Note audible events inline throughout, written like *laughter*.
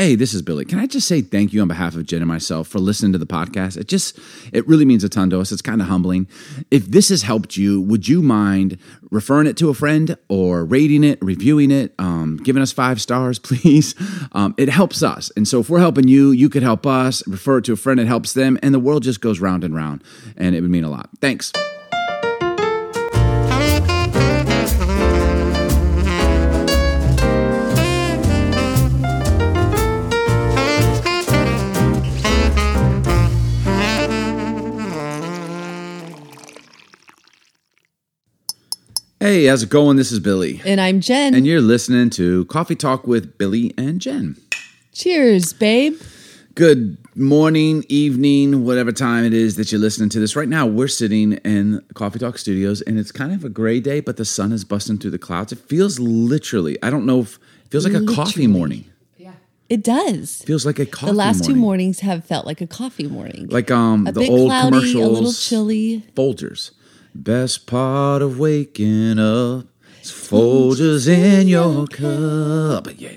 Hey, this is Billy. Can I just say thank you on behalf of Jen and myself for listening to the podcast? It just, it really means a ton to us. It's kind of humbling. If this has helped you, would you mind referring it to a friend or rating it, reviewing it, um, giving us five stars, *laughs* please? Um, it helps us. And so if we're helping you, you could help us. Refer it to a friend, it helps them. And the world just goes round and round. And it would mean a lot. Thanks. Hey, how's it going? This is Billy. And I'm Jen. And you're listening to Coffee Talk with Billy and Jen. Cheers, babe. Good morning, evening, whatever time it is that you're listening to this. Right now, we're sitting in Coffee Talk Studios, and it's kind of a gray day, but the sun is busting through the clouds. It feels literally, I don't know if it feels like a coffee Literally. morning. It does. feels like a coffee The last two morning. mornings have felt like a coffee morning. Like um a the bit old cloudy, commercials. a little chilly. Folgers. Best part of waking up is Folgers in your cup. Yeah.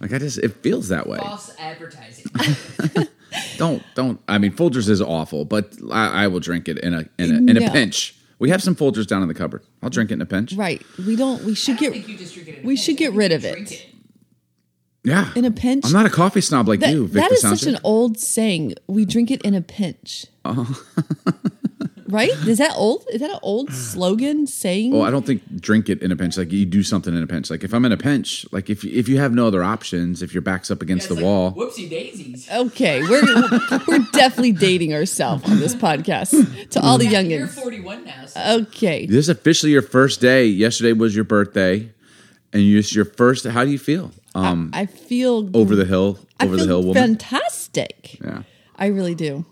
Like I just, it feels that way. false advertising. *laughs* *laughs* Don't, don't. I mean, Folgers is awful, but I, I will drink it in a in a in a No. pinch. We have some Folgers down in the cupboard. I'll drink it in a pinch. Right. We don't. We should I don't get think you just drink it in a we pinch. should I get think rid you of it. drink Yeah. in a pinch. I'm not a coffee snob like That- you, Victor that is such Sanchez. an old saying. We drink it in a pinch. Oh. *laughs* Right? Is that old? Is that an old slogan saying? Well, I don't think drink it in a pinch. Like you do something in a pinch. Like if I'm in a pinch, like if if you have no other options, if your back's up against It's the like, wall, Whoopsie daisies. okay, we're *laughs* we're definitely dating ourselves on this podcast to all the youngins, You're 41 now. So Okay. this is officially your first day. Yesterday was your birthday, and you it's your first. How do you feel? Um, I feel over the hill, I over the feel hill, woman. fantastic. Yeah. I really do.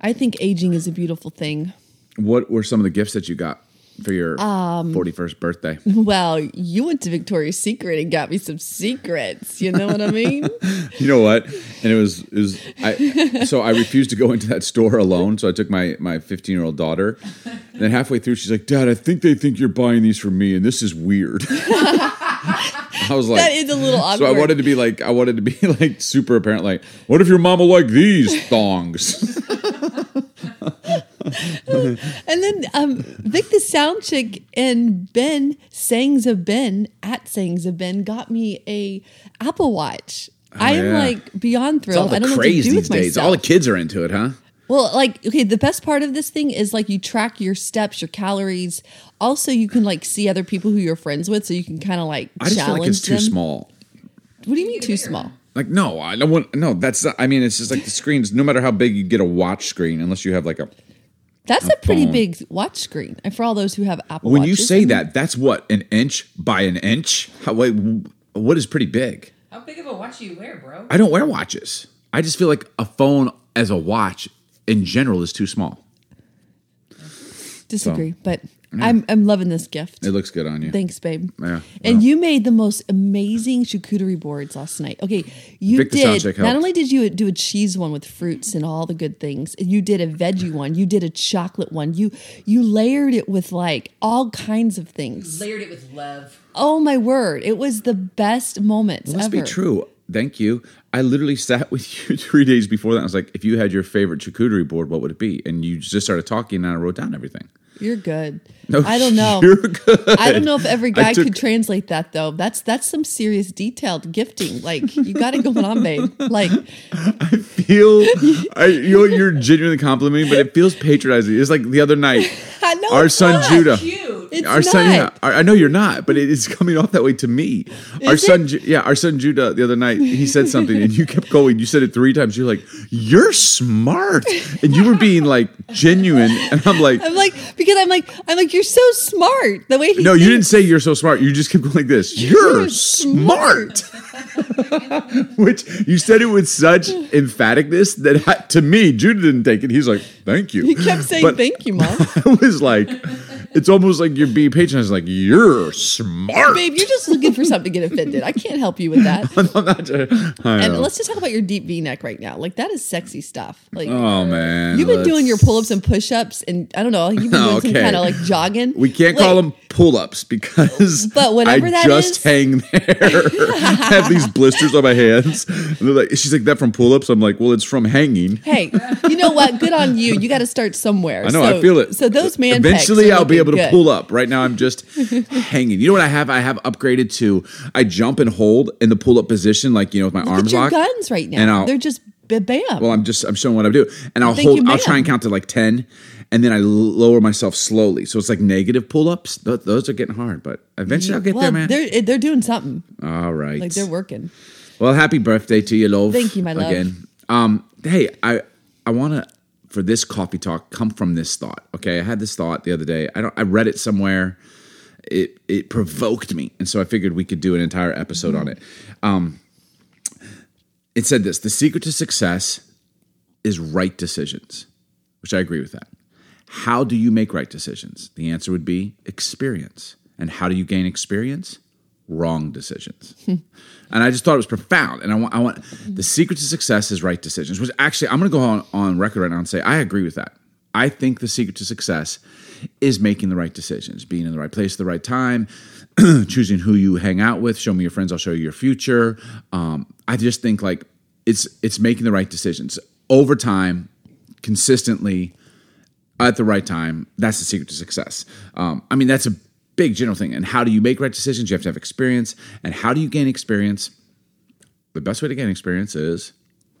I think aging is a beautiful thing. What were some of the gifts that you got for your Um, 41st birthday? Well, you went to Victoria's Secret and got me some secrets. You know what I mean? *laughs* You know what? And it was it was I so I refused to go into that store alone. So I took my my 15 year old daughter. And then halfway through, she's like, "Dad, I think they think you're buying these for me, and this is weird." *laughs* I was like, that is a little awkward. So I wanted to be like, I wanted to be *laughs* like super apparent. Like, what if your mama like these thongs? And then um, Vic the Sound Chick and Ben Sayings of Ben at Sayings of Ben got me a Apple Watch. I am Oh, yeah. like beyond thrilled. I don't know what to do these with days. myself. All the kids are into it, huh? Well, like, okay, the best part of this thing is like you track your steps, your calories. Also, you can like see other people who you're friends with, so you can kind of like I just feel challenge like it's too them. small. What do you mean too small? Like, no, I don't want. No, that's. Not, I mean, it's just like the screens. No matter how big you get a watch screen, unless you have like a. That's a pretty phone. big watch screen. And for all those who have Apple When you Watches, I say mean, that, that's what an inch by an inch. How, wait, what is pretty big? how big of a watch do you wear, bro? I don't wear watches. I just feel like a phone as a watch in general is too small. disagree, but I'm I'm loving this gift. It looks good on you. Thanks, babe. Yeah, And you made the most amazing charcuterie boards last night. Okay, you Vic the did. Soundcheck Not helped. only did you do a cheese one with fruits and all the good things, you did a veggie one. You did a chocolate one. You you layered it with like all kinds of things. Layered it with love. Oh my word! It was the best moments It must ever. be true. Thank you. I literally sat *laughs* with you three days before that. I was like, if you had your favorite charcuterie board, what would it be? And you just started talking, and I wrote down everything. You're good. No, I don't know. *laughs* You're good. I don't know if every guy took- could translate that though. That's that's some serious detailed gifting. Like you got it going on, babe. Like *laughs* I feel I, you know, you're genuinely complimenting, but it feels patronizing. It's like the other night, I know our son not. Judah. Cute. It's our son, not. yeah, I I know you're not, but it is *laughs* coming off that way to me. our Is son, yeah, our son Judah. The other night, he said something, and you kept going. You said it three times. You're like, "You're smart," and you were being like genuine, and I'm like, I'm like because I'm like I'm like you're so smart. The way he "No, you didn't say you're so smart. You just kept going like this. You're, You're smart." *laughs* Which you said it with such emphaticness that I- to me, Judah didn't take it. He's like, "Thank you." He kept saying But- thank you, mom. *laughs* I was like, it's almost like you're being patronized. Like you're smart. Babe, you're just looking for something to get offended. I can't help you with that. *laughs* I'm not trying- And let's just talk about your deep V neck right now. Like that is sexy stuff. Like oh man, you've been doing let's- your pull ups and push ups, and I don't know, you've been doing some kind of like jogging. We can't Like, call them pull-ups because But whatever I that just is- hang there. *laughs* I have these blisters on my hands. And they're like, she's like that from pull-ups. I'm like, well, it's from hanging. Hey, you know what? Good on you. You got to start somewhere. I know, So- I feel it. So those man Eventually, I'll be able looking to good. pull up. Right now, I'm just *laughs* hanging. You know what I have? I have upgraded to I jump and hold in the pull-up position, like you know, with my Look arms at your locked. guns right now. And I'll- They're just bam. Well, I'm just I'm showing what I do, and I'll you hold. I'll try and count to like ten, and then I lower myself slowly. So it's like negative pull-ups. Th- those are getting hard, but eventually I'll get well, there, man. they're they're doing something. All right, Like they're working. Well, happy birthday to you, love. Thank you, my love. Again, um, hey, I I want to for this coffee talk come from this thought. Okay, I had this thought the other day. I don't. I read it somewhere. It it provoked me, and so I figured we could do an entire episode on it. Um, it said this: the secret to success is right decisions, which I agree with that. How do you make right decisions? The answer would be experience. And how do you gain experience? Wrong decisions. *laughs* and I just thought it was profound. And I want, I want the secret to success is right decisions. Which actually, I'm going to go on, on record right now and say I agree with that. I think the secret to success is making the right decisions, being in the right place at the right time, *clears throat* choosing who you hang out with. Show me your friends, I'll show you your future. Um, I just think like it's it's making the right decisions over time, consistently at the right time. That's the secret to success. Um, I mean, that's a big general thing. And how do you make right decisions? You have to have experience. And how do you gain experience? The best way to gain experience is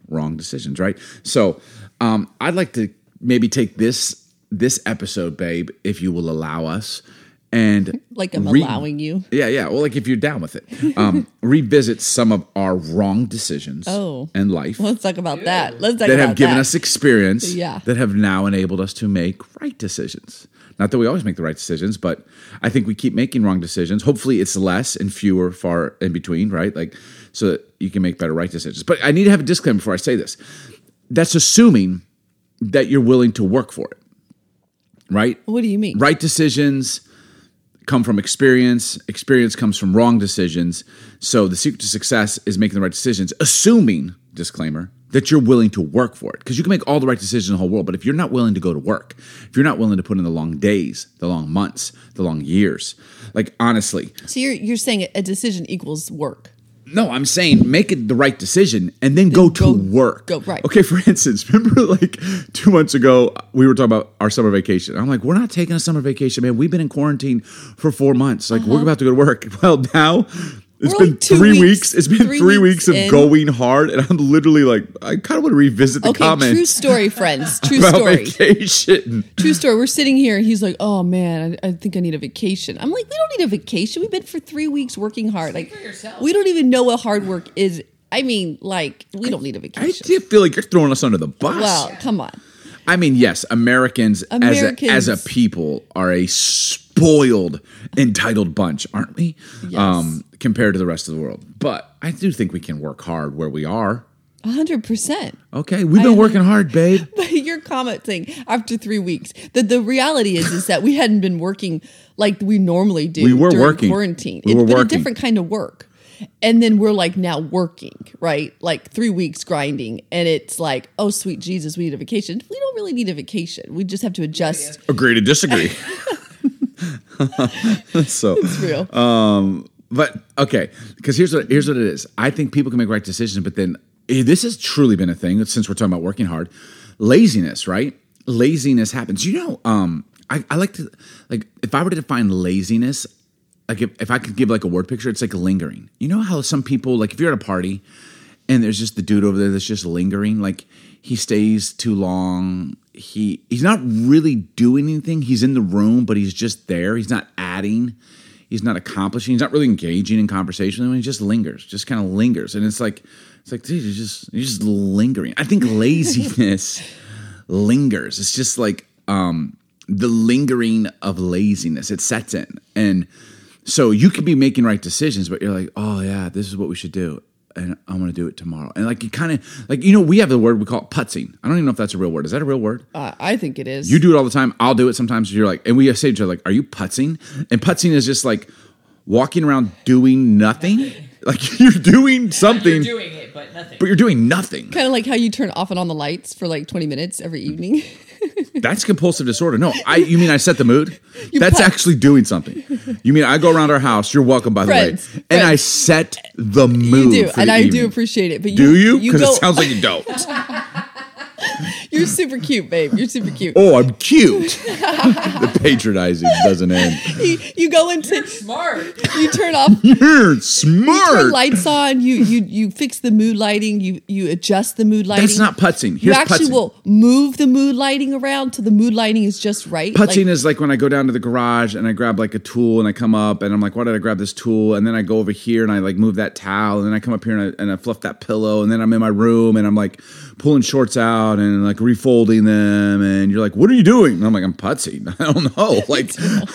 wrong decisions, right? So um, I'd like to maybe take this this episode, babe, if you will allow us, and Like I'm re- allowing you. yeah, yeah. Well, like if you're down with it, um, *laughs* revisit some of our wrong decisions Oh. in life Let's talk about that. Let's talk about that have given that. us experience Yeah. that have now enabled us to make right decisions. Not that we always make the right decisions, but I think we keep making wrong decisions. Hopefully, it's less and fewer, far in between, right? Like, so that you can make better right decisions. But I need to have a disclaimer before I say this. That's assuming that you're willing to work for it, right? What do you mean? Right decisions come from experience. Experience comes from wrong decisions. So the secret to success is making the right decisions, assuming, disclaimer, that you're willing to work for it. Because you can make all the right decisions in the whole world, but if you're not willing to go to work, if you're not willing to put in the long days, the long months, the long years, like honestly, So you're you're saying a decision equals work. no, I'm saying make it the right decision and then go to go- work. go- right. Okay, *laughs* for instance, remember like two months ago, we were talking about our summer vacation. I'm like, we're not taking a summer vacation, man. We've been in quarantine for four months. Like, we're uh-huh. about to go to work. *laughs* Well, now it's. We're been like three weeks- weeks. It's been three three, weeks weeks, of in. going hard. And I'm literally like, I kind of want to revisit the Okay, comments true story, friends. *laughs* True about story. vacation. True story. We're sitting here, and he's like, "Oh man, I, I think I need a vacation." I'm like, "We don't need a vacation. We've been for three weeks working hard. Like, we don't even know what hard work is. I mean, like, we don't need a vacation." I do feel like you're throwing us under the bus. well, come on. I mean, yes, Americans, Americans- as a as a people are a spoiled, entitled bunch, aren't we? Um, Yes. Compared to the rest of the world. But I do think we can work hard where we are. A hundred percent. Okay, we've been I- working hard, babe. *laughs* But you're commenting after three weeks. The the reality is is that we hadn't been working like we normally do. We were during working. quarantine. We It's were been working. a different kind of work. And then we're like now working, right? Like three weeks grinding, and it's like, oh sweet Jesus, we need a vacation. We don't really need a vacation. We just have to adjust. Agree to disagree. *laughs* *laughs* so, It's real. Um, but okay, because here's what here's what it is. I think people can make right decisions, but then eh, this has truly been a thing since we're talking about working hard. Laziness, right? Laziness happens. You know, um, I, I like to like if I were to define laziness, like if, if I could give like a word picture, it's like lingering. You know how some people like if you're at a party and there's just the dude over there that's just lingering, like he stays too long. He he's not really doing anything. He's in the room, but he's just there. He's not adding. He's not accomplishing. He's not really engaging in conversation. He just lingers, just kind of lingers, and it's like it's like dude, you're just you're just lingering. I think laziness *laughs* lingers. It's just like um, the lingering of laziness. It sets in, and so you could be making right decisions, but you're like, oh yeah, this is what we should do. And I'm gonna do it tomorrow. And like you kind of like you know we have the word we call it putzing. I don't even know if that's a real word. Is that a real word? Uh, I think it is. You do it all the time. I'll do it sometimes. You're like, and we say to each other like, "Are you putzing?" And putzing is just like walking around doing nothing. *laughs* Like *laughs* you're doing something, You're doing it, but nothing. but you're doing nothing. kind of like how you turn off and on the lights for like 20 minutes every evening. *laughs* *laughs* That's compulsive disorder. No, I. You mean I set the mood? *laughs* That's put- actually doing something. You mean I go around our house? You're welcome, by the Friends, way. And I set the you mood. do, for and the I do evening. appreciate it. But you, Do you? You Because go. it sounds like you don't. *laughs* you're super cute, babe. You're super cute. Oh, I'm cute. *laughs* the patronizing doesn't end. You, you go into. Smart. You turn off. *laughs* You're Turn lights on. You you you fix the mood lighting. You you adjust the mood lighting. That's not putzing. You actually putzing. will move the mood lighting around so the mood lighting is just right. Putzing Like, is like when I go down to the garage and I grab like a tool and I come up and I'm like, why did I grab this tool? And then I go over here and I like move that towel and then I come up here and I, and I fluff that pillow and then I'm in my room and I'm like pulling shorts out and like refolding them and you're like, what are you doing? And I'm like, I'm putzing. *laughs* I don't know. *laughs* Like,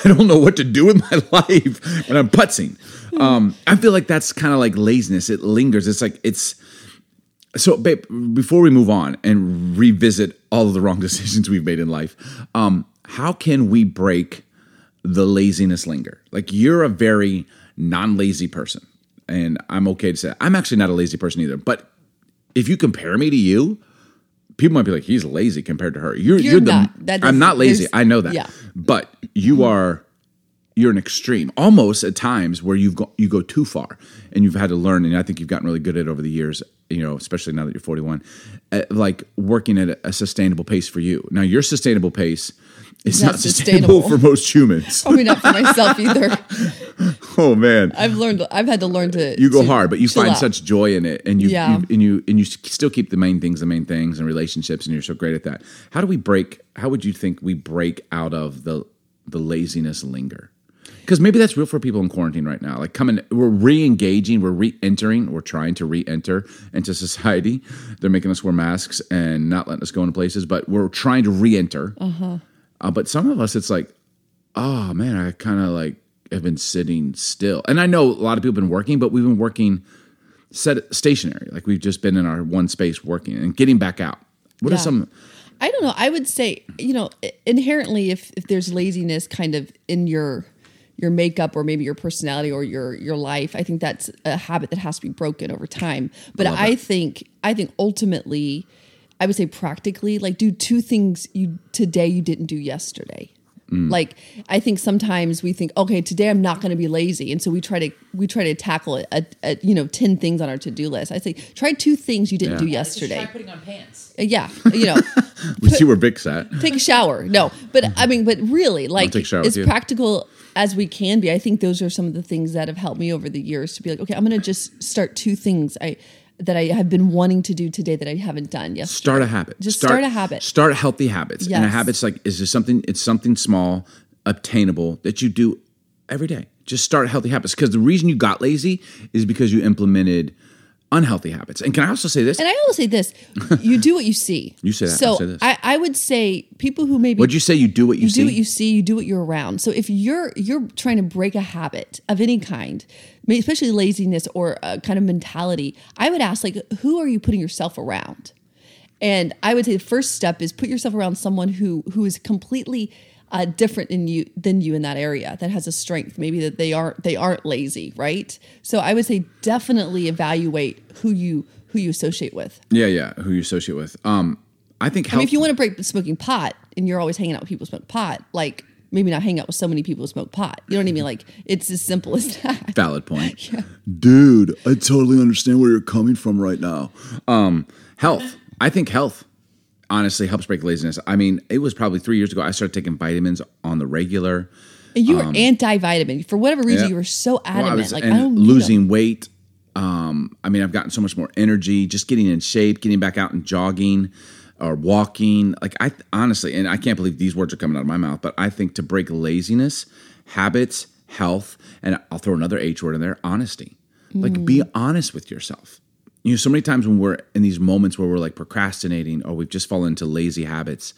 I don't know what to do with my *laughs* life and I'm putzing. Um, I feel like that's kind of like laziness. It lingers. It's like, it's, so babe before we move on and revisit all of the wrong decisions we've made in life um how can we break the laziness linger like you're a very non-lazy person and i'm okay to say i'm actually not a lazy person either but if you compare me to you people might be like he's lazy compared to her you're you're, You're the not. That i'm doesn't- lazy i know that yeah. but you are you're an extreme almost at times where you've go, you go too far and you've had to learn and i think you've gotten really good at it over the years you know especially now that you're 41 at, like working at a, a sustainable pace for you now your sustainable pace is Not not sustainable, sustainable. for most humans Probably not for myself either. *laughs* oh man I've learned. I've had to learn to. you go to hard but you find out. such joy in it and you, Yeah. you and you and you still keep the main things the main things and relationships and you're so great at that how do we break how would you think we break out of the the laziness linger because maybe that's real for people in quarantine right now like coming we're re-engaging we're re-entering we're trying to re-enter into society they're making us wear masks and not letting us go into places but we're trying to re-enter uh-huh. uh, but some of us it's like oh man i kind of like have been sitting still and i know a lot of people have been working but we've been working set stationary like we've just been in our one space working and getting back out what are some I don't know. I would say, you know, inherently, if if there's laziness kind of in your your makeup or maybe your personality or your your life, I think that's a habit that has to be broken over time. But love I think I think ultimately, I would say practically, like do two things you today you didn't do yesterday. Mm. Like I think sometimes we think, okay, today I'm not going to be lazy, and so we try to we try to tackle it at, at you know ten things on our to do list. I say try two things you didn't Yeah. do Yeah, Just try yesterday. putting on pants. Uh, Yeah, you know. *laughs* we see where vic's at *laughs* take a shower. No, but I mean, but really, like take a shower as practical as we can be. I think those are some of the things that have helped me over the years to be like, okay, I'm going to just start two things I that I have been wanting to do today that I haven't done yesterday. start a habit Just start, a habit. start healthy habits and a Yes. habit's like is just something it's something small obtainable that you do every day just start healthy habits because the reason you got lazy is because you implemented unhealthy habits. And can i also say this? And I will say this: you do what you see. *laughs* You say that, So this. I, I would say people who maybe what'd you say? You do what you, see? you see? do what you see you do what you're around. So if you're you're trying to break a habit of any kind especially laziness or a kind of mentality i would ask like who are you putting yourself around? And i would say the first step is put yourself around someone who who is completely uh, different in you than you in that area that has a strength maybe that they aren't they aren't lazy right so i would say definitely evaluate who you who you associate with yeah yeah who you associate with um i think I mean, if you want to break smoking pot and you're always hanging out with people who smoke pot, like maybe not hang out with so many people who smoke pot. You know what I mean? Like it's as simple as that. *laughs* valid point *laughs* Dude, I totally understand where you're coming from right now. Um, health i think health honestly helps break laziness i mean it was probably three years ago i started taking vitamins on the regular And you were anti-vitamin for whatever reason. Um, yeah. You were so Well, adamant. I was like I don't losing weight. Um, I mean, I've gotten so much more energy, just getting in shape, getting back out and jogging or walking. Like I honestly, and I can't believe these words are coming out of my mouth, but I think to break laziness, habits, health, and I'll throw another H word in there, honesty. Like be honest with yourself. You know, so many times when we're in these moments where we're like procrastinating or we've just fallen into lazy habits,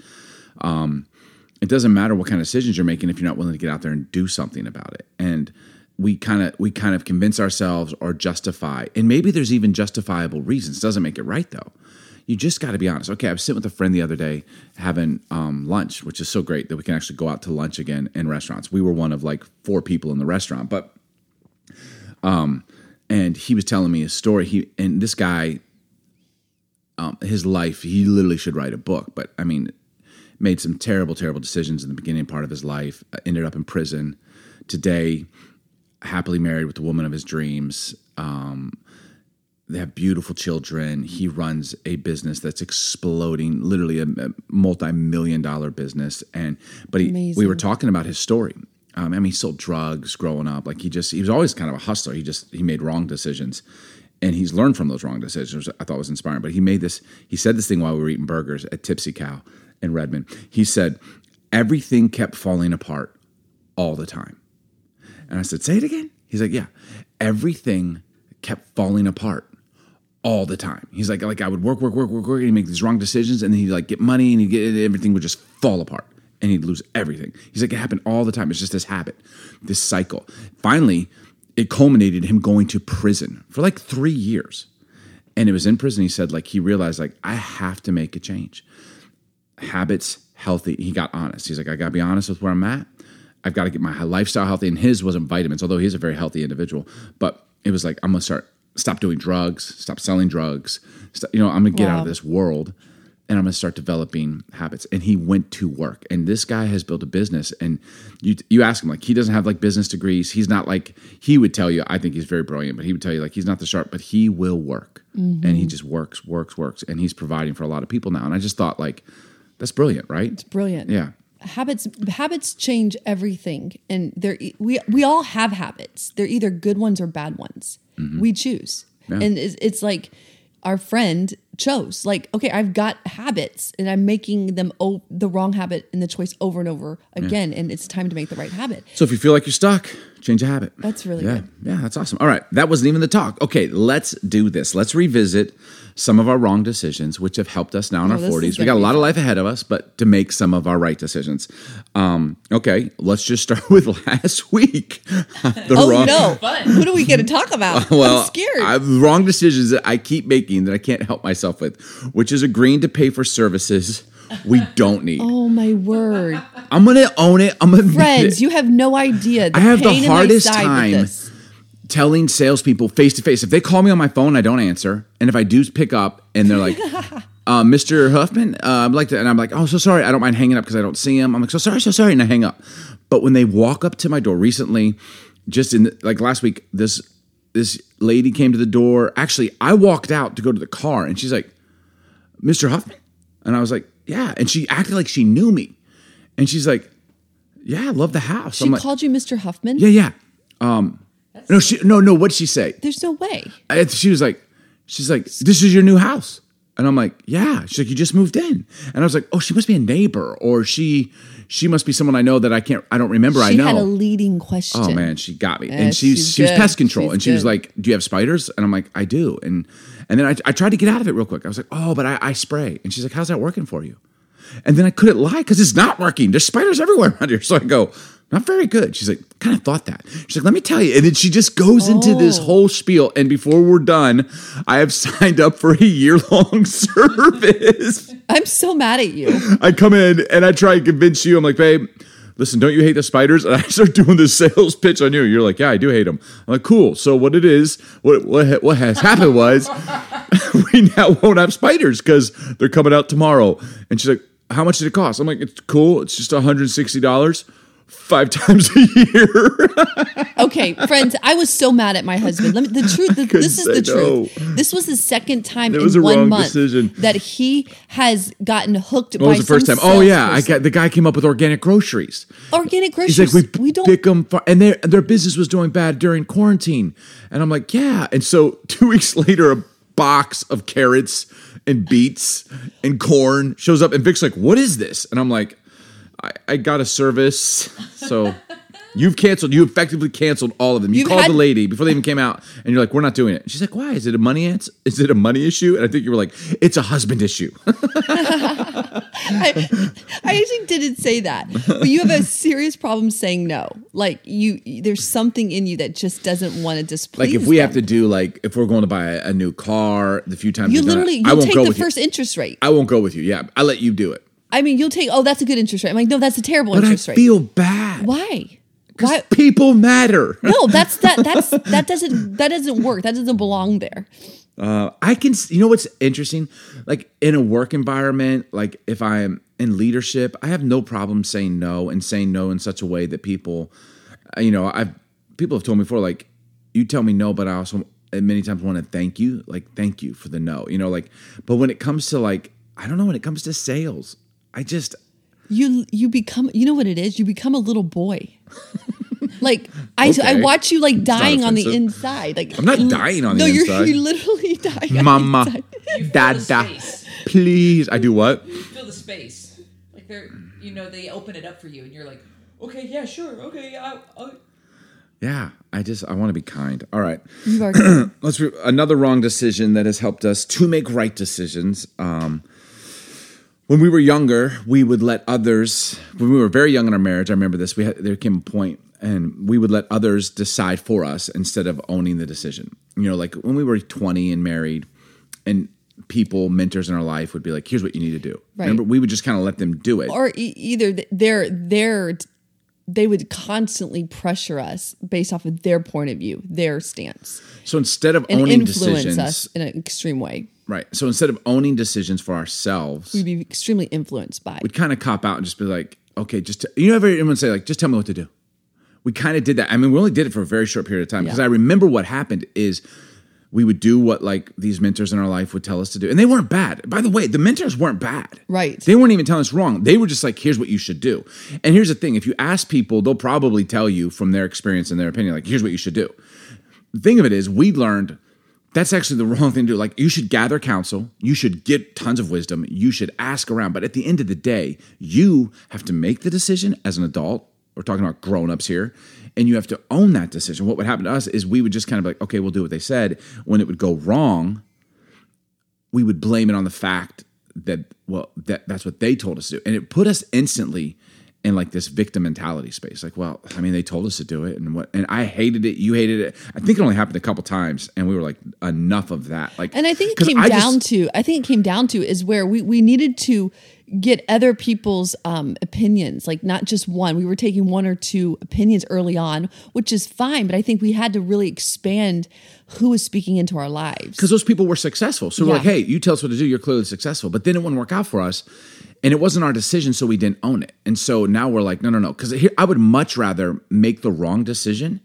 it doesn't matter what kind of decisions you're making if you're not willing to get out there and do something about it. And we kind of we kind of convince ourselves or justify, and maybe there's even justifiable reasons. Doesn't make it right though. You just got to be honest. Okay, I was sitting with a friend the other day having um, lunch, which is so great that we can actually go out to lunch again in restaurants. We were one of like four people in the restaurant, but um, and he was telling me a story. He and this guy, um, his life, he literally should write a book. But I mean, made some terrible, terrible decisions in the beginning part of his life. uh, Ended up in prison. Today, happily married with the woman of his dreams. Um, they have beautiful children. He runs a business that's exploding, literally a, a multi-million dollar business. And but he, we were talking about his story. Um, I mean, he sold drugs growing up. Like he just he was always kind of a hustler. He just he made wrong decisions, and he's learned from those wrong decisions. which I thought was inspiring. But he made this. He said this thing while we were eating burgers at Tipsy Cow in Redmond. He said everything kept falling apart all the time. And I said, Say it again. He's like, Yeah. Everything kept falling apart all the time. He's like, like I would work, work, work, work, work, and he'd make these wrong decisions, and then he'd like get money and he'd get everything would just fall apart and he'd lose everything. He's like, it happened all the time. It's just this habit, this cycle. Finally, it culminated him going to prison for like three years. And it was in prison, he said, like, he realized, like, I have to make a change habits healthy. He got honest. He's like, I got to be honest with where I'm at. I've got to get my lifestyle healthy. And his wasn't vitamins, although he's a very healthy individual. But it was like, I'm going to start, stop doing drugs, stop selling drugs. Stop, you know, I'm going to get out of this world and I'm going to start developing habits. And he went to work. And this guy has built a business. And you you ask him like he doesn't have like business degrees. He's not like he would tell you. I think he's very brilliant, but he would tell you like he's not the sharp, but he will work. And he just works, works, works, and he's providing for a lot of people now. And I just thought like that's brilliant, right? It's brilliant. Yeah. Habits habits change everything, and they're we we all have habits. They're either good ones or bad ones. We choose, Mm-hmm. Yeah. and it's, it's like our friend chose. Like, okay, I've got habits, and I'm making them o- the wrong habit and the choice over and over again, and it's time to make the right habit. So if you feel like you're stuck, change a habit. That's really yeah, good. yeah, that's awesome. All right, that wasn't even the talk. Okay, let's do this. Let's revisit some of our wrong decisions, which have helped us now in Oh, our 40s. We got a be lot of life ahead of us, but to make some of our right decisions. Um, okay, let's just start *laughs* with last week. *laughs* The Oh wrong- no! Fun. What are we going to talk about? *laughs* well, I'm scared. I wrong decisions that I keep making that I can't help myself with, which is agreeing to pay for services we don't need. *laughs* oh my word, I'm gonna own it. I'm gonna friends! You have no idea. I have the hardest time telling salespeople face to face. If they call me on my phone, I don't answer, and if I do pick up, and they're like, *laughs* uh, "Mr. Huffman," uh, I'm like, and I'm like, "Oh, so sorry. I don't mind hanging up because I don't see him." I'm like, "So sorry, so sorry," and I hang up. But when they walk up to my door recently, just in the, like last week, this this lady came to the door. Actually, I walked out to go to the car, and she's like, "Mr. Huffman," and I was like, "Yeah," and she acted like she knew me, and she's like, "Yeah, I love the house." She I'm like, called you Mr. Huffman. yeah, yeah. Um, no, she no no. What'd she say? There's no way. I, she was like, she's like, this is your new house, and I'm like, yeah. She's like, you just moved in, and I was like, oh, she must be a neighbor, or she she must be someone I know that I can't, I don't remember. I She know. had a leading question. Oh man, she got me, Yeah, and she's she's she was pest control, She's and she was like, "Do you have spiders?" And I'm like, "I do," and and then I, I tried to get out of it real quick. I was like, "Oh, but I, I spray," and she's like, "How's that working for you?" And then I couldn't lie because it's not working. There's spiders everywhere around here. *laughs* So I go, "Not very good." She's like, "Kind of thought that." She's like, "Let me tell you," and then she just goes into this Oh. whole spiel. And before we're done, I have *laughs* signed up for a year long *laughs* service. I'm so mad at you. I come in and I try and convince you. I'm like, babe, listen, don't you hate the spiders? And I *laughs* start doing this sales pitch on you. You're like, yeah, I do hate them. I'm like, cool. So what it is, what what what has happened was, we now won't have spiders because they're coming out tomorrow. And she's like, how much did it cost? I'm like, it's cool. It's just 160 dollars. Five *laughs* times a year. Okay, friends, I was so mad at my husband. Let me, the truth, the, *laughs* this is the truth. This was the second time It in a one wrong month decision. that he has gotten hooked What by was the first time? Oh yeah, I got the guy came up with organic groceries. organic groceries. He's like, we, we don't. pick them, and their their business was doing bad during quarantine. And I'm like, yeah. And so *laughs* two weeks later, a box of carrots and beets and corn shows up, and Vic's like, what is this? And I'm like, I, I got a service, so You've canceled. You effectively canceled all of them. You You've called had- the lady before they even came out, and you're like, "We're not doing it." She's like, "Why? Is it a money ans- Is it a money issue?" And I think you were like, "It's a husband issue." *laughs* I, I actually didn't say that, but you have a serious problem saying no. Like you, there's something in you that just doesn't want to displease. like if we have to do like if we're going to buy a, a new car, the few times you we've done literally it, I won't take go the with first you. interest rate. I won't go with you. Yeah, I let you do it, I mean, you'll take. Oh, that's a good interest rate. I'm like, no, that's a terrible but I interest rate. feel bad. Why? Why? people matter. No, that's that. *laughs* That's that doesn't that doesn't work. That doesn't belong there. Uh, I can, you know what's interesting? Like in a work environment, like if I am in leadership, I have no problem saying no and saying no in such a way that people, uh, you know, I've, people have told me before, like, you tell me no, but I also many times want to thank you, like, thank you for the no, you know, like, but when it comes to like, I don't know, when it comes to sales, I just, You you become. You know what it is? You become a little boy. *laughs* Like I, I watch you like dying on the inside. Like I'm not dying on the no, you're, inside. you're literally *laughs* dying. on the mama, inside. You feel the dada, please. I do what? You feel the space. Like they're, you know, they open it up for you, and you're like, okay, yeah, sure, okay, yeah, I'll, I'll. Yeah, I just, I want to be kind. All right. You are. *clears throat* let's re- another wrong decision that has helped us to make right decisions. Um, when we were younger, we would let others. When we were very young in our marriage, I remember this. We had there came a point, and we would let others decide for us instead of owning the decision. You know, like when we were twenty and married, and people, mentors in our life, would be like, "Here's what you need to do." Right. Remember, we would just kind of let them do it. or e- either they're they're they would constantly pressure us based off of their point of view, their stance, so instead of owning influence decisions, us in an extreme way. Right? So instead of owning decisions for ourselves, We'd be extremely influenced by. we'd kind of cop out and just be like, okay, just t- you know, ever anyone say like, just tell me what to do. We kind of did that. I mean, we only did it for a very short period of time because Yeah. I remember what happened is we would do what like these mentors in our life would tell us to do, and they weren't bad. By the way, the mentors weren't bad. Right. They weren't even telling us wrong. They were just like, here's what you should do. And here's the thing: if you ask people, they'll probably tell you from their experience and their opinion, like, here's what you should do. The thing of it is, we learned that's actually the wrong thing to do. Like, you should gather counsel, you should get tons of wisdom, you should ask around. But at the end of the day, you have to make the decision as an adult. We're talking about grown ups here, and you have to own that decision. What would happen to us is we would just kind of like, okay, we'll do what they said. When it would go wrong, we would blame it on the fact that well that that's what they told us to do and it put us instantly in like this victim mentality space like well i mean they told us to do it and what and i hated it you hated it i think it only happened a couple times and we were like enough of that like And I think it came I down just- to I think it came down to is where we we needed to get other people's um, opinions, like not just one. We were taking one or two opinions early on, which is fine, but I think we had to really expand who was speaking into our lives. because those people were successful. So we're like, hey, you tell us what to do. You're clearly successful. But then it wouldn't work out for us. And it wasn't our decision, so we didn't own it. And so now we're like, no, no, no. Because here, I would much rather make the wrong decision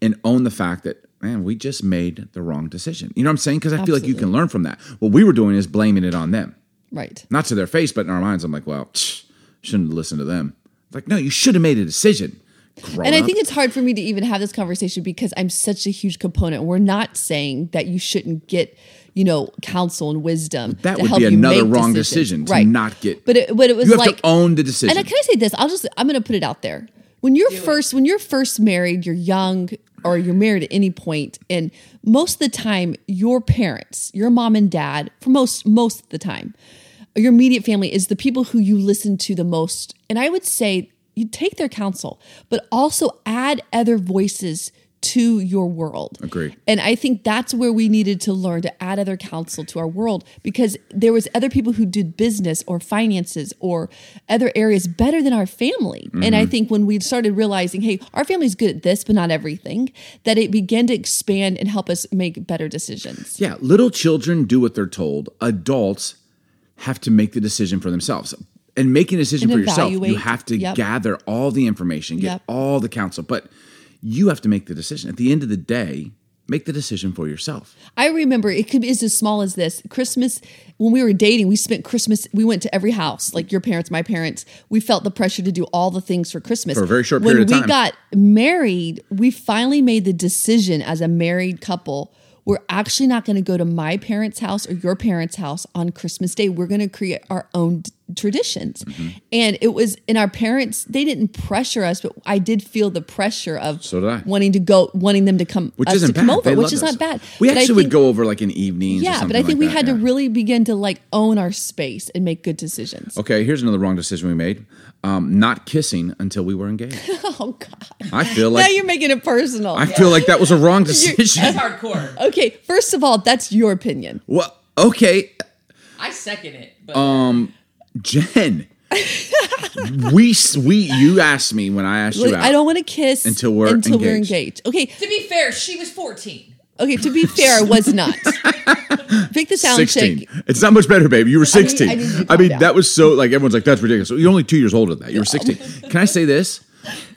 and own the fact that, man, we just made the wrong decision. You know what I'm saying? Because I feel like you can learn from that. What we were doing is blaming it on them. Right. Not to their face, but in our minds, I'm like, well, tch, shouldn't listen to them. Like, no, you should have made a decision. grown And I up. think it's hard for me to even have this conversation because I'm such a huge component. We're not saying that you shouldn't get, you know, counsel and wisdom. that to would help be you another wrong decisions. decision to right. not get. But it, but it was you have like to own the decision. And I, can I say this? I'll just I'm going to put it out there. When you're first when you're first married, you're young or you're married at any point, and most of the time, your parents, your mom and dad, for most most of the time, your immediate family is the people who you listen to the most. And I would say you take their counsel, but also add other voices to your world. Agree. And I think that's where we needed to learn to add other counsel to our world because there was other people who did business or finances or other areas better than our family. And Mm-hmm. I think when we started realizing, hey, our family's good at this, but not everything, that it began to expand and help us make better decisions. Yeah, little children do what they're told. Adults have to make the decision for themselves. And making a decision And for yourself, you have to Yep. gather all the information, get Yep. all the counsel, but you have to make the decision. At the end of the day, make the decision for yourself. I remember it could be as small as this. Christmas, when we were dating, we spent Christmas, we went to every house, like your parents, my parents. We felt the pressure to do all the things for Christmas. For a very short when period of we got married, we finally made the decision as a married couple. We're actually not going to go to my parents' house or your parents' house on Christmas Day. We're going to create our own traditions. Mm-hmm. And it was, and our parents, they didn't pressure us, but I did feel the pressure of So did I. wanting to go, wanting them to come, which us isn't to come bad. over, They which is us. not bad. We But I actually would go over like in evenings. or Yeah, but I think like we that, had to really begin to like own our space and make good decisions. Okay, here's another wrong decision we made: um, not kissing until we were engaged. *laughs* Oh God! I feel like now you're making it personal. I feel like that was a wrong *laughs* decision. That's hardcore. okay, first of all, that's your opinion. well, okay, I second it, but Jen. we s- we you asked me when I asked you out. I don't want to kiss Until we're until we're engaged. engaged. Okay, to be fair, she was 14. okay. To be fair, I was not. *laughs* Vic the sound 16. check. It's not much better, babe. You were 16. I I, need you mean, down. that was so like everyone's like, that's ridiculous. You're only two years older than that. You were 16. *laughs* Can I say this?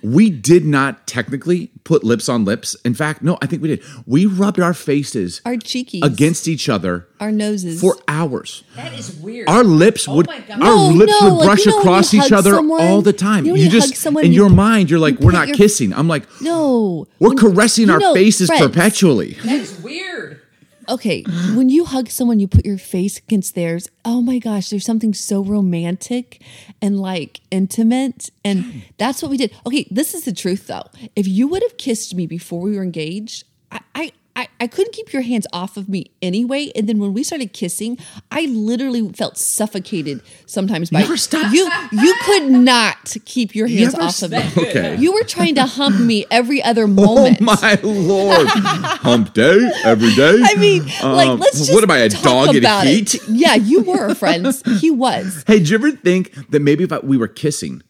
We did not technically put lips on lips. In fact, no, I think we did. We rubbed our faces Our cheekies against each other our noses. for hours. That is weird. Our lips Oh would my God. our No, lips no, would like, brush you know across each other someone- all the time. you know you you just hug someone, in you- your mind, you're like, you we're not your- kissing. I'm like, no, we're When- caressing our know, faces friends, perpetually. that is weird. Okay, *gasps* when you hug someone, you put your face against theirs. Oh my gosh, there's something so romantic and like intimate. And *gasps* that's what we did. Okay, this is the truth though. If you would have kissed me before we were engaged, I, I, I, I couldn't keep your hands off of me anyway. And then when we started kissing, I literally felt suffocated sometimes by ever stop- you. You could not keep your hands ever off of me. Okay. You were trying to hump me every other *laughs* Oh moment. my lord! Hump day every day. I mean, like, Um, let's just what am I, a talk dog in about heat? It. Yeah, you were friends. He was. *laughs* Hey, did you ever think that maybe if I, we were kissing,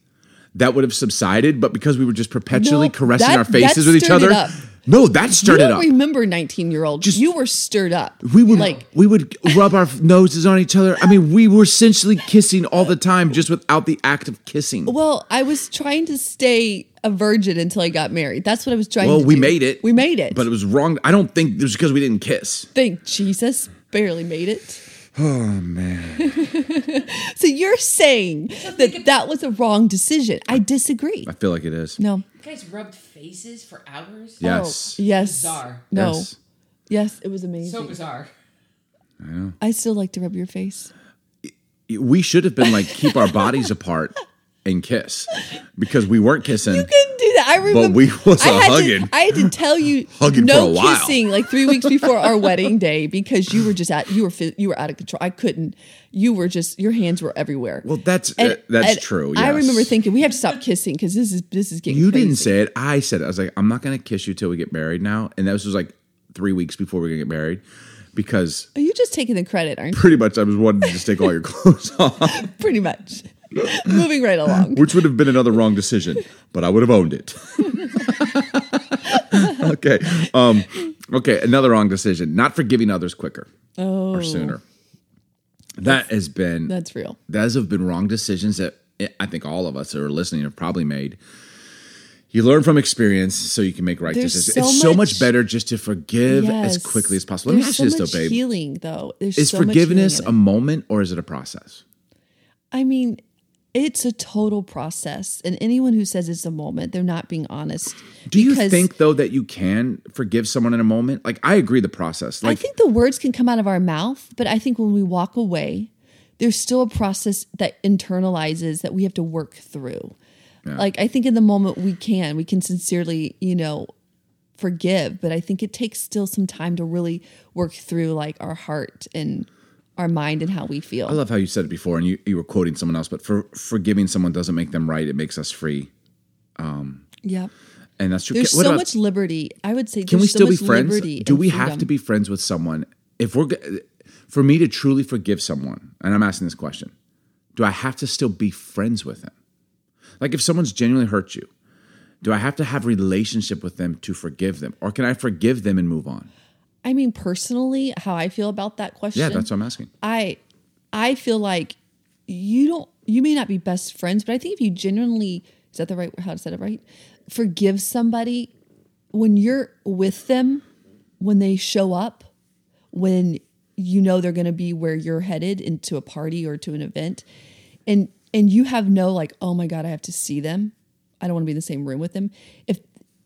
that would have subsided? But because we were just perpetually No, caressing that- our faces with each other, up. No, that stirred you it don't up. remember 19 year old. Just- you were stirred up. we would like, we would rub our *laughs* noses on each other. I mean, we were essentially kissing all the time, just without the act of kissing. well, I was trying to stay a virgin until I got married. That's what I was trying Well, we do. made it. We made it. but it was wrong. I don't think it was because we didn't kiss. Thank Jesus. Barely made it. Oh man, *laughs* So you're saying that that was a wrong decision. I disagree. I feel like it is. No. You guys rubbed faces for hours? Yes. Oh, yes. Bizarre. No. Yes. Yes, it was amazing. So bizarre. I know. I still like to rub your face. We should have been like keep our bodies apart and kiss because we weren't kissing. You couldn't do that. I remember. But we was I had hugging. To, I had to tell you *laughs* Hugging no for a while. kissing like three weeks before our wedding day because you were just at you were you were out of control. I couldn't. You were just your hands were everywhere. Well, that's And- uh, that's and true. I remember thinking we have to stop kissing because this is this is getting. you crazy. didn't say it. I said it. I was like, I'm not going to kiss you till we get married now, and that was just like three weeks before we are going to get married because Are you just taking the credit? Aren't you? pretty much I was wanting to just take all your *laughs* clothes off, *laughs* Pretty much. *laughs* Moving right along. which would have been another wrong decision, but I would have owned it. *laughs* okay. Um, okay. Another wrong decision. Not forgiving others quicker or sooner. That has been That's real. those have been wrong decisions that I think all of us that are listening have probably made. You learn from experience so you can make right There's decisions. so it's so much much- better just to forgive as quickly as possible. Let me ask so you this much though, babe. healing though. There's Is so forgiveness a moment or is it a process? I mean, it's a total process, and anyone who says it's a moment, they're not being honest. Do you think though that you can forgive someone in a moment? Like I agree the process. I think the words can come out of our mouth, but I think when we walk away, there's still a process that internalizes that we have to work through. Like I think in the moment we can, we can sincerely, you know, forgive, but I think it takes still some time to really work through like our heart and our mind and how we feel. I love how you said it before and you, you were quoting someone else, but for forgiving someone doesn't make them right. It makes us free. Um, yeah. And that's true. There's What so about- much liberty. I would say Can we so still be friends? Do we have to be friends with someone if we're for me to truly forgive someone? And I'm asking this question: Do I have to still be friends with them? Like if someone's genuinely hurt you, do I have to have relationship with them to forgive them, or can I forgive them and move on? I mean, personally, how I feel about that question. Yeah, that's what I'm asking. I I feel like you don't you may not be best friends, but I think if you genuinely is that the right how to say it right? Forgive somebody when you're with them, when they show up, when you know they're gonna be where you're headed into a party or to an event, and and you have no like, oh my God, I have to see them. I don't want to be in the same room with them. If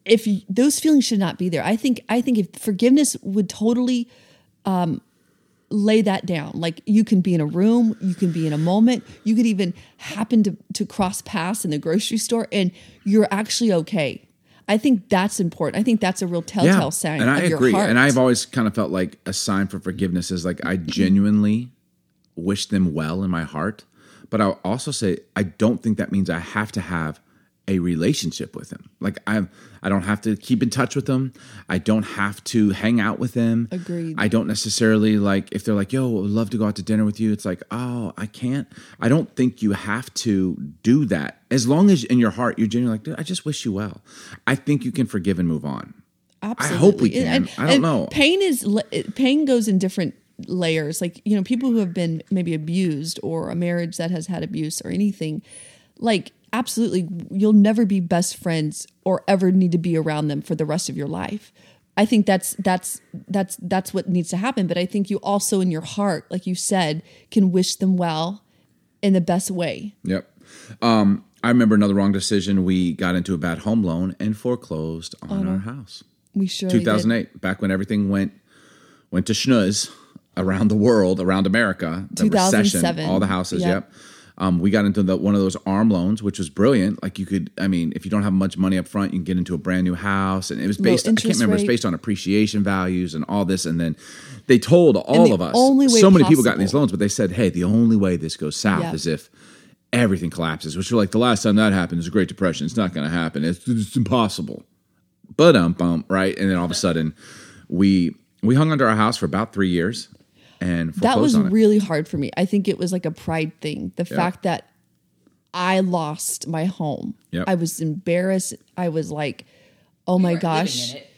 if you, those feelings should not be there. I think I think if forgiveness would totally um, lay that down. Like you can be in a room, you can be in a moment, you could even happen to to cross paths in the grocery store, and you're actually okay. I think that's important. I think that's a real telltale sign and I of your agree. heart. And I've always kind of felt like a sign for forgiveness is like I genuinely wish them well in my heart, but I'll also say I don't think that means I have to have a relationship with them. Like I I don't have to keep in touch with them. I don't have to hang out with them. Agreed. I don't necessarily like if they're like, "Yo, I would love to go out to dinner with you." It's like, "Oh, I can't." I don't think you have to do that. As long as in your heart you're genuinely like, "Dude, I just wish you well." I think you can forgive and move on. Absolutely. I hope we And- can. I don't know. Pain is pain goes in different layers. Like you know, people who have been maybe abused or a marriage that has had abuse or anything, like absolutely, you'll never be best friends or ever need to be around them for the rest of your life. I think that's that's that's that's what needs to happen. But I think you also in your heart, like you said, can wish them well in the best way. Yep. Um, I remember another wrong decision. We got into a bad home loan and foreclosed on our house. We sure did. 2008, back when everything went went to schnuz around the world, around America. The recession, 2007. all the houses. Yep. Yep. Um, we got into the, one of those ARM loans, which was brilliant. Like you could, I mean, if you don't have much money up front, you can get into a brand new house, and it was based. I can't remember. It's based on appreciation values and all this, and then they told all of us. only way so many people got these loans, but they said, "Hey, the only way this goes south Yep. is if." Everything collapses, which are like the last time that happened is the Great Depression. It's not going to happen. It's, it's impossible but um bump right and then all of a sudden we we hung onto our house for about three years and that was on it. really hard for me. I think it was like a pride thing. The fact that I lost my home. Yep. I was embarrassed. I was like, oh my weren't living gosh. in it.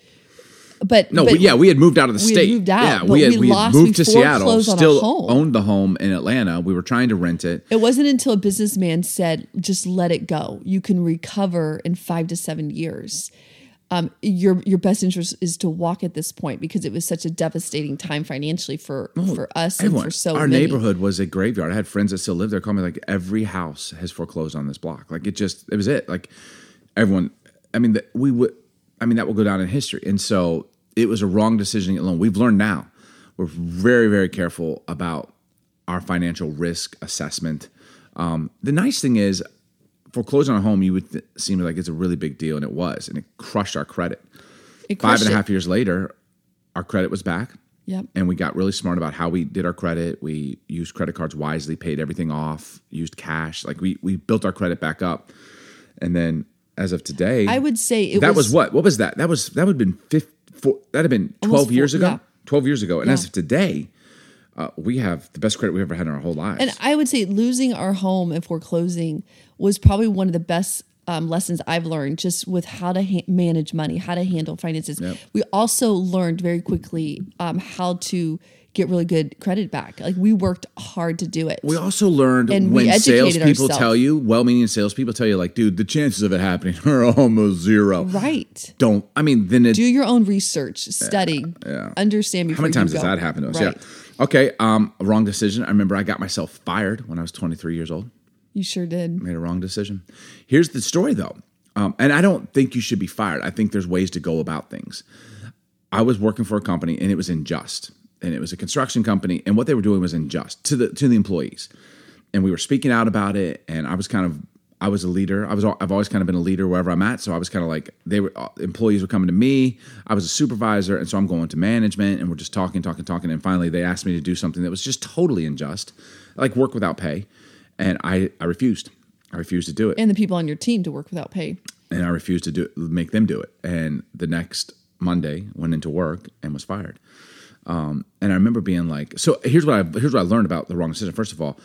But no, but we, yeah, we had moved out of the we had state. moved out, yeah, we had, we we had lost- moved we to Seattle. foreclosed on a Still home. owned the home in Atlanta. We were trying to rent it. it wasn't until a businessman said, just let it go. You can recover in five to seven years. Um, your your best interest is to walk at this point because it was such a devastating time financially for for us and for so our many. neighborhood was a graveyard. I had friends that still live there. Call me like every house has foreclosed on this block. Like it just it was it. Like everyone. I mean, the, we would. I mean, that will go down in history. And so it was a wrong decision to get a loan. We've learned now. We're very very careful about our financial risk assessment. Um, the nice thing is, foreclosing on a home, you would th- seem like it's a really big deal, and it was, and it crushed our credit. It Five crushed a it. years later, our credit was back Yep. and we got really smart about how we did our credit. We used credit cards wisely, paid everything off, used cash. Like we we built our credit back up, and then as of today, I would say it that was, was what? What was that? That was that would have been fifth, four, that had been twelve four- years ago. yeah. Twelve years ago, and as of today, uh, we have the best credit we've ever had in our whole lives. And I would say losing our home and foreclosing was probably one of the best um, lessons I've learned just with how to ha- manage money, how to handle finances. Yep. We also learned very quickly um, how to get really good credit back. Like we worked hard to do it. we also learned And when salespeople tell you, well-meaning salespeople tell you, like, dude, the chances of it happening *laughs* are almost zero. right. Don't. I mean, then it Do your own research, study, yeah understand before How many times has go. that happened to us? Right. Yeah. Okay. Um, wrong decision. I remember I got myself fired when I was 23 years old. You sure did. Made a wrong decision. Here's the story though. Um, and I don't think you should be fired. I think there's ways to go about things. I was working for a company and it was unjust. And it was a construction company and what they were doing was unjust to the to the employees. And we were speaking out about it and I was kind of I was a leader. I was I've always kind of been a leader wherever I'm at, so I was kind of like they were uh, employees were coming to me. I was a supervisor and so I'm going to management and we're just talking talking talking and finally they asked me to do something that was just totally unjust. Like work without pay. And I I refused. I refused to do it And the people on your team to work without pay. and I refused to do make them do it. And the next Monday went into work and was fired. Um, and I remember being like, so here's what I here's what I learned about the wrong decision. First of all,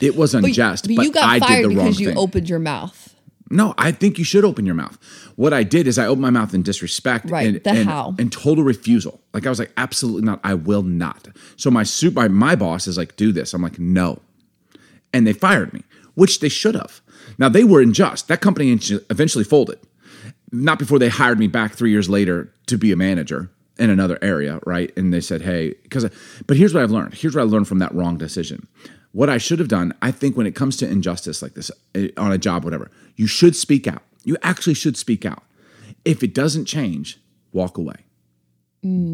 it was unjust, but but, you got I fired did the wrong because you thing. opened your mouth. No, I think you should open your mouth. What I did is I opened my mouth in disrespect Right, and, the and, how. and total refusal. Like I was like, absolutely not. I will not. So my sup- my, my boss is like, do this. I'm like, no. And they fired me, which they should have. Now they were unjust. That company eventually folded. Not before they hired me back three years later to be a manager in another area, right? And they said, hey, because, but here's what I've learned. Here's what I learned from that wrong decision. What I should have done, I think when it comes to injustice like this eh, on a job, whatever, you should speak out. You actually should speak out. If it doesn't change, walk away.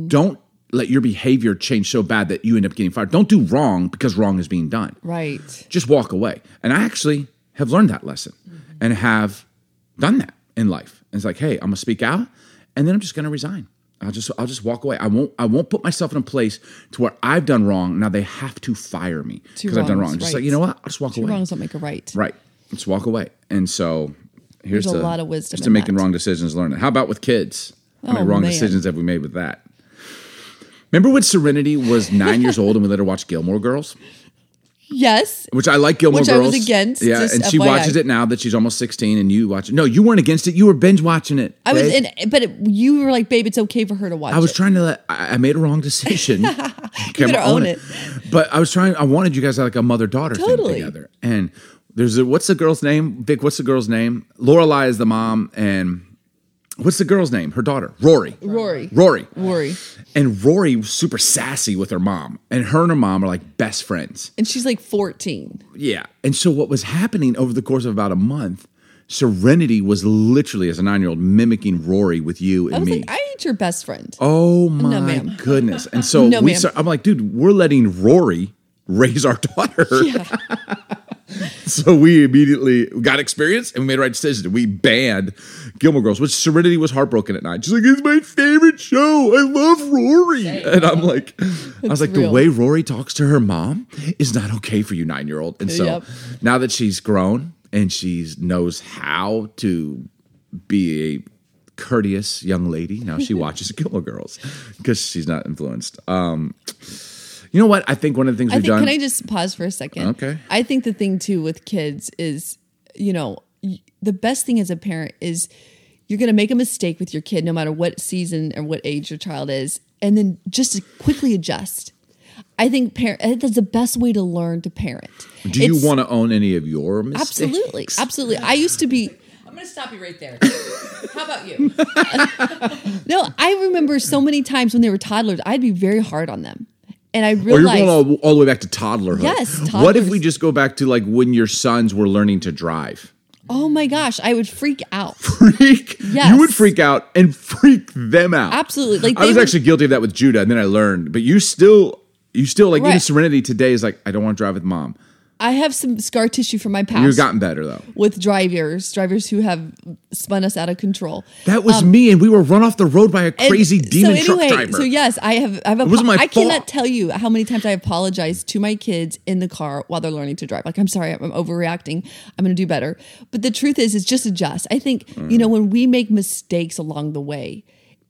Don't let your behavior change so bad that you end up getting fired. Don't do wrong because wrong is being done. Right. Just walk away. And I actually have learned that lesson mm-hmm. and have done that in life. And it's like, hey, I'm gonna speak out, and then I'm just gonna resign. I'll just I'll just walk away. I won't I won't put myself in a place to where I've done wrong. Now they have to fire me because I've done wrong. Just right. like you know what? I'll just walk Two away. wrongs don't make a right. Right. Just walk away. And so here's There's a to, lot of wisdom Here's to in making that. wrong decisions, learning. How about with kids? How oh, many Oh, wrong man. decisions have we made with that? Remember when Serenity was nine years old and we let her watch Gilmore Girls? Yes. Which I like Gilmore Which I Girls. was against, Yeah, and she FYI. watches it now that she's almost 16 and you watch it. No, you weren't against it. You were binge watching it. I was in, but it, you were like, babe, it's okay for her to watch. I was it. trying to let, I I made a wrong decision. *laughs* you better own it. But I was trying, I wanted you guys to have like a mother daughter thing together. And there's a, what's the girl's name? Vic, what's the girl's name? Lorelai is the mom. And what's the girl's name? Her daughter, Rory. Rory. Rory. Rory. And Rory was super sassy with her mom. And her and her mom are like best friends. And she's like 14. Yeah. And so what was happening over the course of about a month, Serenity was literally, as a nine year old, mimicking Rory with you and I me. like, I ain't your best friend. oh my ma'am. goodness. And *laughs* so No, we start, I'm like, dude, we're letting Rory raise our *laughs* daughter. *laughs* *laughs* so we immediately got experience and we made the right decision. We banned Gilmore Girls, which Serenity was heartbroken at night. She's like, it's my favorite show. I love Rory. And I'm like, I was like, the way Rory talks to her mom is not okay for you, nine year old. And so Yep. now that she's grown and she knows how to be a courteous young lady, now she *laughs* watches Gilmore Girls because she's not influenced. Um, you know what? I think one of the things I we've think, done. can I just pause for a second? Okay. I think the thing too with kids is, you know, the best thing as a parent is you're going to make a mistake with your kid, no matter what season or what age your child is, and then just to quickly adjust. I think parent that's the best way to learn to parent. Do you want to own any of your mistakes? Absolutely, absolutely. I used to be I'm going to stop you right there. *laughs* How about you? *laughs* no. I remember so many times when they were toddlers, I'd be very hard on them, and I Or you're going all, all the way back to toddlerhood. Yes, What if we just go back to like when your sons were learning to drive? oh my gosh, I would freak out. *laughs* Freak. Yes. You would freak out and *laughs* freak them out. Absolutely. Like I was would- actually guilty of that with Judah, and then I learned. But you still, you still like even Right. Serenity today is like I don't want to drive with mom. I have some scar tissue from my past. You've gotten better though. with drivers, drivers who have spun us out of control. That was me, and we were run off the road by a Um, crazy demon so truck anyway, driver. So yes, I have. I have. It wasn't my I cannot tell you how many times I apologized to my kids in the car while they're learning to drive. Like, I'm sorry, I'm overreacting. I'm going to do better. But the truth is, it's just adjust. I think Mm. you know when we make mistakes along the way.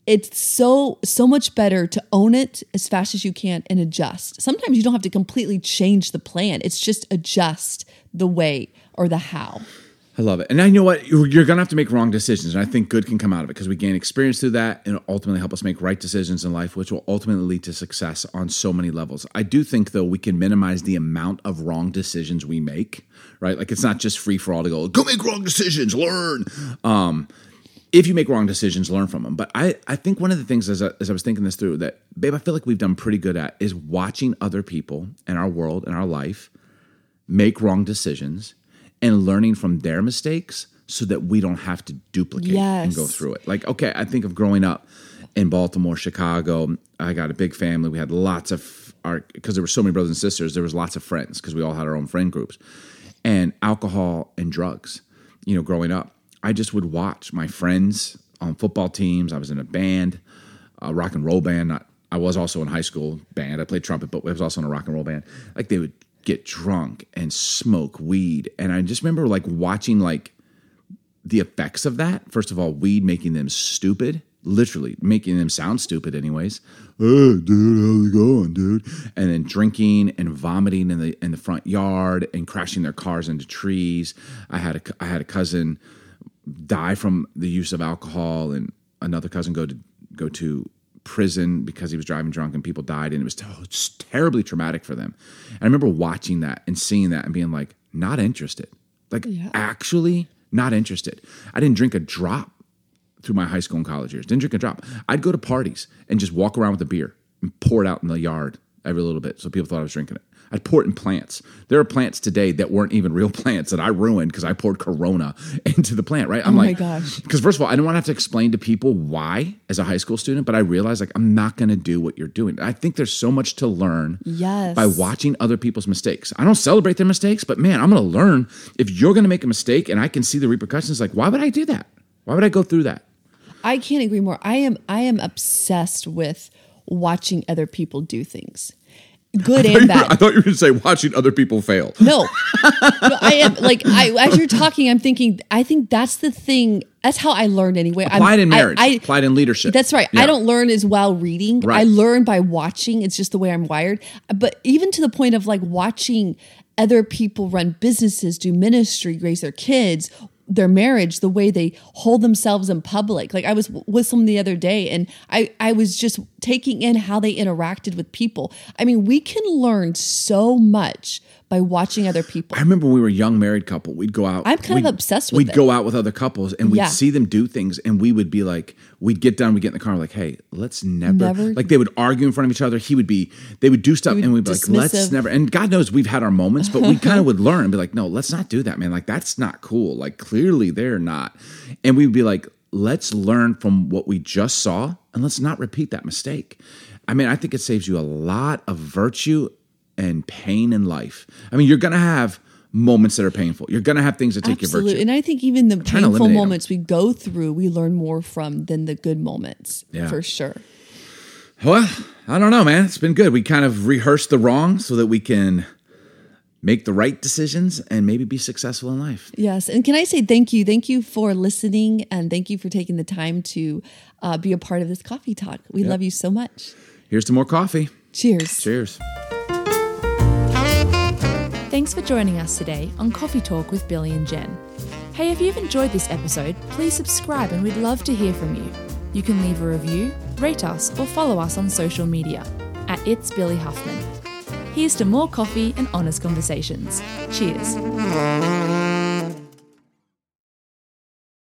It's so so much better to own it as fast as you can and adjust. Sometimes you don't have to completely change the plan. It's just adjust the way or the how. I love it. And I know what you're, to have to make wrong decisions, and I think good can come out of it because we gain experience through that, and ultimately help us make right decisions in life, which will ultimately lead to success on so many levels. I do think though we can minimize the amount of wrong decisions we make. Right, like it's not just free for all to go go make wrong decisions, learn. Um, if you make wrong decisions, learn from them. But I, I think one of the things as I, as I was thinking this through that, babe, I feel like we've done pretty good at is watching other people in our world in our life make wrong decisions and learning from their mistakes so that we don't have to duplicate and go through it. Like, okay, I think of growing up in Baltimore, Chicago. I got a big family. We had lots of our because there were so many brothers and sisters. There was lots of friends because we all had our own friend groups, and alcohol and drugs. You know, growing up, I just would watch my friends on football teams. I was in a band, a rock and roll band. I was also in high school band. I played trumpet, but I was also in a rock and roll band. Like they would get drunk and smoke weed, and I just remember like watching like the effects of that. First of all, weed making them stupid, literally making them sound stupid, anyways. Hey, dude, how's it going, dude? And then drinking and vomiting in the in the front yard and crashing their cars into trees. I had a I had a cousin die from the use of alcohol, and another cousin go to go to prison because he was driving drunk and people died, and it was t- oh, terribly traumatic for them. And I remember watching that and seeing that and being like, not interested, like actually not interested. I didn't drink a drop through my high school and college years. Didn't drink a drop. I'd go to parties and just walk around with a beer and pour it out in the yard every little bit, so people thought I was drinking it. I'd pour it in plants. There are plants today that weren't even real *laughs* plants that I ruined because I poured Corona *laughs* into the plant. Right? I'm Oh my like, gosh. Because first of all, I didn't want to have to explain to people why as a high school student, but I realized like I'm not going to do what you're doing. I think there's so much to learn Yes. by watching other people's mistakes. I don't celebrate their mistakes, but man, I'm going to learn if you're going to make a mistake and I can see the repercussions. Like, why would I do that? Why would I go through that? I can't agree more. I am I am obsessed with watching other people do things. Good and bad. Were, I thought you were going to say watching other people fail. No. *laughs* no, I am like I as you're talking, I'm thinking, I think that's the thing. That's how I learned anyway. I'm- Applied in I- marriage, I, applied in leadership. That's right. Yeah. I don't learn as well reading. Right. I learn by watching. It's just the way I'm wired. But even to the point of like watching other people run businesses, do ministry, raise their kids, their marriage, the way they hold themselves in public. Like I was with someone the other day and I, I was just taking in how they interacted with people. I mean, we can learn so much by watching other people. I remember when we were a young married couple, we'd go out. I'm kind of obsessed with We'd it. go out with other couples and we'd Yeah. see them do things and we would be like, we'd get done, we'd get in the car, like, hey, let's never, Never- like they would argue in front of each other. He would be, they would do stuff and we'd be like, let's dismissive. never, and God knows we've had our moments, but we *laughs* kind of would learn and be like, no, let's not do that, man. Like, that's not cool. Like, clearly they're not. And we'd be like, let's learn from what we just saw and let's not repeat that mistake. I mean, I think it saves you a lot of virtue and pain in life. I mean, you're going to have moments that are painful. You're going to have things that take your Absolutely. virtue. And I think even the to painful moments we go through, we learn more from than the good moments. Yeah. For sure. Well, I don't know, man. It's been good. We kind of rehearsed the wrong so that we can make the right decisions and maybe be successful in life. Yes. And can I say thank you? Thank you for listening and thank you for taking the time to uh, be a part of this coffee talk. We love you so much. Here's to more coffee. Cheers. Cheers. Thanks for joining us today on Coffee Talk with Billy and Jen. Hey, if you've enjoyed this episode, please subscribe and we'd love to hear from you. You can leave a review, rate us, or follow us on social media at It's Billy Huffman. Here's to more coffee and honest conversations. Cheers.